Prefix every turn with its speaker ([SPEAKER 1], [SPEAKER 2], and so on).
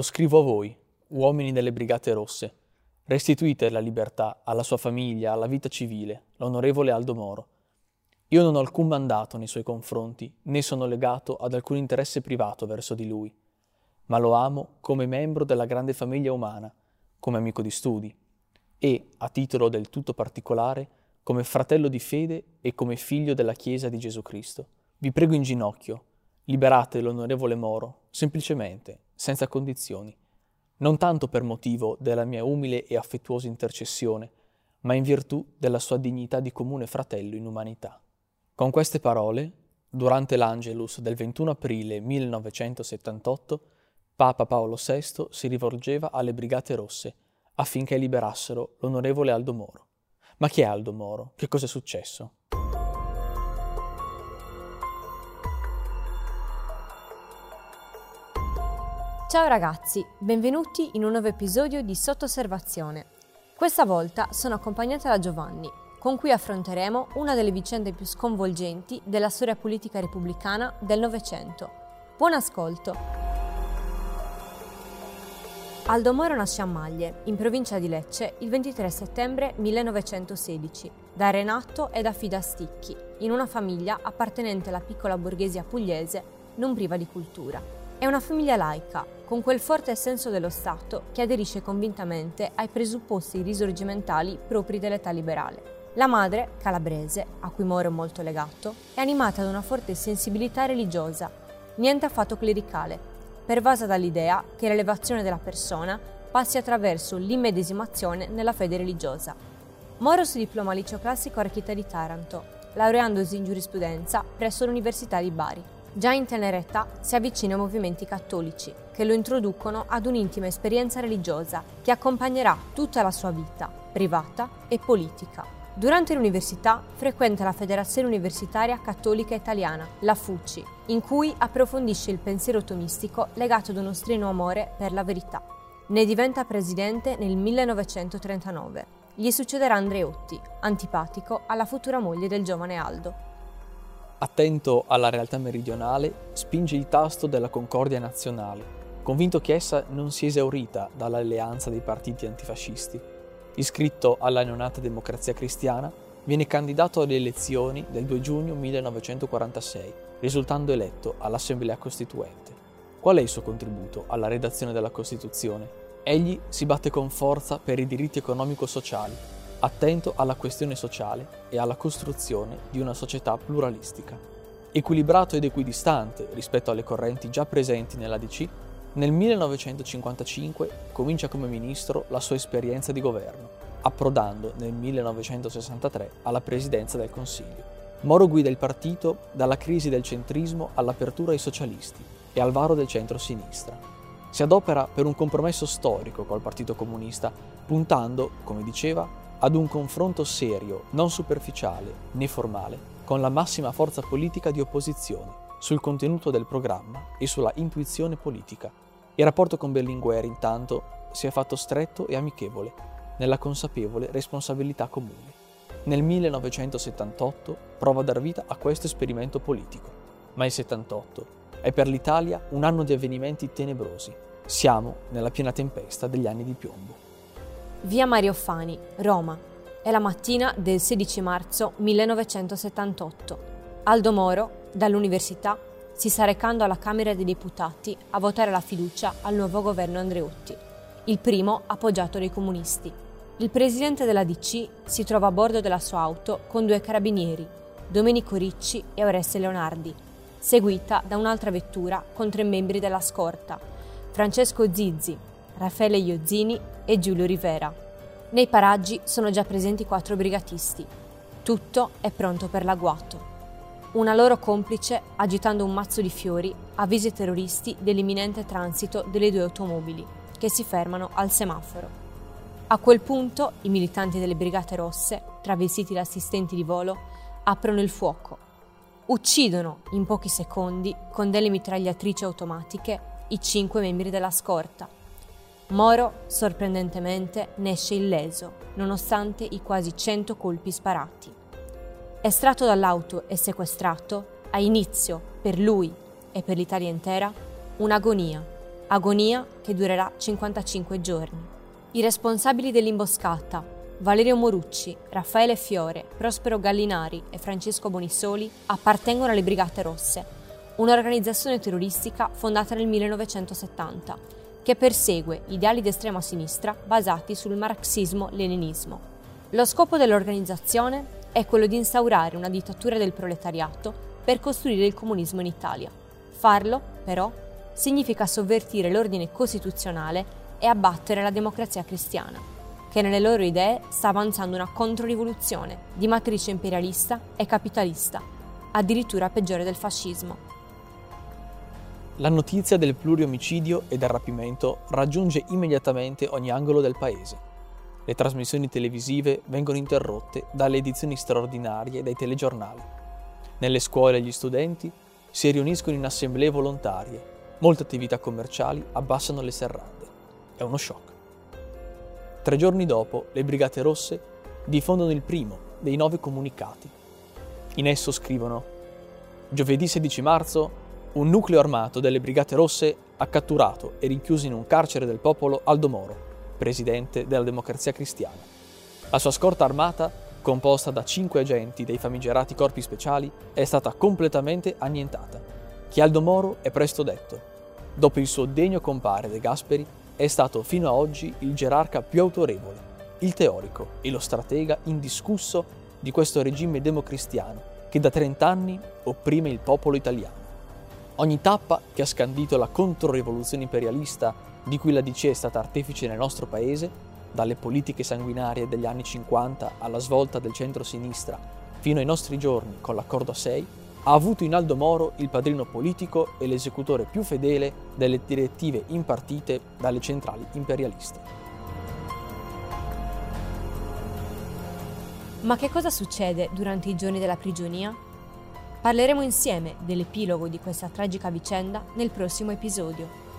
[SPEAKER 1] Lo scrivo a voi, uomini delle Brigate Rosse. Restituite la libertà alla sua famiglia, alla vita civile, l'onorevole Aldo Moro. Io non ho alcun mandato nei suoi confronti, né sono legato ad alcun interesse privato verso di lui, ma lo amo come membro della grande famiglia umana, come amico di studi e, a titolo del tutto particolare, come fratello di fede e come figlio della Chiesa di Gesù Cristo. Vi prego in ginocchio, liberate l'onorevole Moro, semplicemente, senza condizioni, non tanto per motivo della mia umile e affettuosa intercessione, ma in virtù della sua dignità di comune fratello in umanità. Con queste parole, durante l'Angelus del 21 aprile 1978, Papa Paolo VI si rivolgeva alle Brigate Rosse affinché liberassero l'onorevole Aldo Moro. Ma chi è Aldo Moro? Che cosa è successo?
[SPEAKER 2] Ciao ragazzi, benvenuti in un nuovo episodio di Sottosservazione. Questa volta sono accompagnata da Giovanni, con cui affronteremo una delle vicende più sconvolgenti della storia politica repubblicana del Novecento. Buon ascolto! Aldo Moro nasce a Maglie, in provincia di Lecce, il 23 settembre 1916, da Renato e da Fida Sticchi, in una famiglia appartenente alla piccola borghesia pugliese, non priva di cultura. È una famiglia laica, con quel forte senso dello Stato che aderisce convintamente ai presupposti risorgimentali propri dell'età liberale. La madre, calabrese, a cui Moro è molto legato, è animata da una forte sensibilità religiosa, niente affatto clericale, pervasa dall'idea che l'elevazione della persona passi attraverso l'immedesimazione nella fede religiosa. Moro si diploma al liceo classico Archita di Taranto, laureandosi in giurisprudenza presso l'Università di Bari. Già in tenera età si avvicina ai movimenti cattolici, che lo introducono ad un'intima esperienza religiosa che accompagnerà tutta la sua vita, privata e politica. Durante l'università frequenta la Federazione Universitaria Cattolica Italiana, la FUCI, in cui approfondisce il pensiero tomistico legato ad uno strenuo amore per la verità. Ne diventa presidente nel 1939. Gli succederà Andreotti, antipatico alla futura moglie del giovane Aldo.
[SPEAKER 1] Attento alla realtà meridionale, spinge il tasto della concordia nazionale, convinto che essa non sia esaurita dall'alleanza dei partiti antifascisti iscritto alla neonata Democrazia Cristiana, viene candidato alle elezioni del 2 giugno 1946, risultando eletto all'Assemblea Costituente. Qual è il suo contributo alla redazione della Costituzione? Egli si batte con forza per i diritti economico-sociali, attento alla questione sociale e alla costruzione di una società pluralistica. Equilibrato ed equidistante rispetto alle correnti già presenti nella DC, nel 1955 comincia come ministro la sua esperienza di governo, approdando nel 1963 alla presidenza del Consiglio. Moro guida il partito dalla crisi del centrismo all'apertura ai socialisti e al varo del centro-sinistra. Si adopera per un compromesso storico col Partito Comunista, puntando, come diceva, ad un confronto serio, non superficiale né formale, con la massima forza politica di opposizione, sul contenuto del programma e sulla intuizione politica. Il rapporto con Berlinguer intanto si è fatto stretto e amichevole, nella consapevole responsabilità comune. Nel 1978 prova a dar vita a questo esperimento politico, ma il 78 è per l'Italia un anno di avvenimenti tenebrosi. Siamo nella piena tempesta degli anni di piombo.
[SPEAKER 2] Via Mario Fani, Roma. È la mattina del 16 marzo 1978. Aldo Moro, dall'università, si sta recando alla Camera dei Deputati a votare la fiducia al nuovo governo Andreotti, il primo appoggiato dai comunisti. Il presidente della DC si trova a bordo della sua auto con due carabinieri, Domenico Ricci e Oreste Leonardi, seguita da un'altra vettura con tre membri della scorta, Francesco Zizzi, Raffaele Iozzini e Giulio Rivera. Nei paraggi sono già presenti quattro brigatisti. Tutto è pronto per l'agguato. Una loro complice, agitando un mazzo di fiori, avvisa i terroristi dell'imminente transito delle due automobili, che si fermano al semaforo. A quel punto i militanti delle Brigate Rosse, travestiti da assistenti di volo, aprono il fuoco. Uccidono in pochi secondi, con delle mitragliatrici automatiche, i cinque membri della scorta. Moro, sorprendentemente, ne esce illeso, nonostante i quasi cento colpi sparati. Estratto dall'auto e sequestrato, ha inizio, per lui e per l'Italia intera, un'agonia, agonia che durerà 55 giorni. I responsabili dell'imboscata, Valerio Morucci, Raffaele Fiore, Prospero Gallinari e Francesco Bonisoli, appartengono alle Brigate Rosse, un'organizzazione terroristica fondata nel 1970 che persegue ideali d'estrema sinistra basati sul marxismo-leninismo. Lo scopo dell'organizzazione è quello di instaurare una dittatura del proletariato per costruire il comunismo in Italia. Farlo, però, significa sovvertire l'ordine costituzionale e abbattere la democrazia cristiana, che nelle loro idee sta avanzando una controrivoluzione di matrice imperialista e capitalista, addirittura peggiore del fascismo.
[SPEAKER 1] La notizia del pluriomicidio e del rapimento raggiunge immediatamente ogni angolo del paese. Le trasmissioni televisive vengono interrotte dalle edizioni straordinarie dei telegiornali. Nelle scuole gli studenti si riuniscono in assemblee volontarie, molte attività commerciali abbassano le serrande. È uno shock. Tre giorni dopo, le Brigate Rosse diffondono il primo dei nove comunicati. In esso scrivono Giovedì 16 marzo un nucleo armato delle Brigate Rosse ha catturato e rinchiuso in un carcere del popolo Aldo Moro, presidente della Democrazia Cristiana. La sua scorta armata, composta da cinque agenti dei famigerati corpi speciali, è stata completamente annientata. Chialdo Moro è presto detto. Dopo il suo degno compare De Gasperi, è stato fino a oggi il gerarca più autorevole, il teorico e lo stratega indiscusso di questo regime democristiano che da 30 anni opprime il popolo italiano. Ogni tappa che ha scandito la controrivoluzione imperialista di cui la DC è stata artefice nel nostro paese, dalle politiche sanguinarie degli anni 50 alla svolta del centro-sinistra fino ai nostri giorni con l'accordo 6, ha avuto in Aldo Moro il padrino politico e l'esecutore più fedele delle direttive impartite dalle centrali imperialiste.
[SPEAKER 2] Ma che cosa succede durante i giorni della prigionia? Parleremo insieme dell'epilogo di questa tragica vicenda nel prossimo episodio.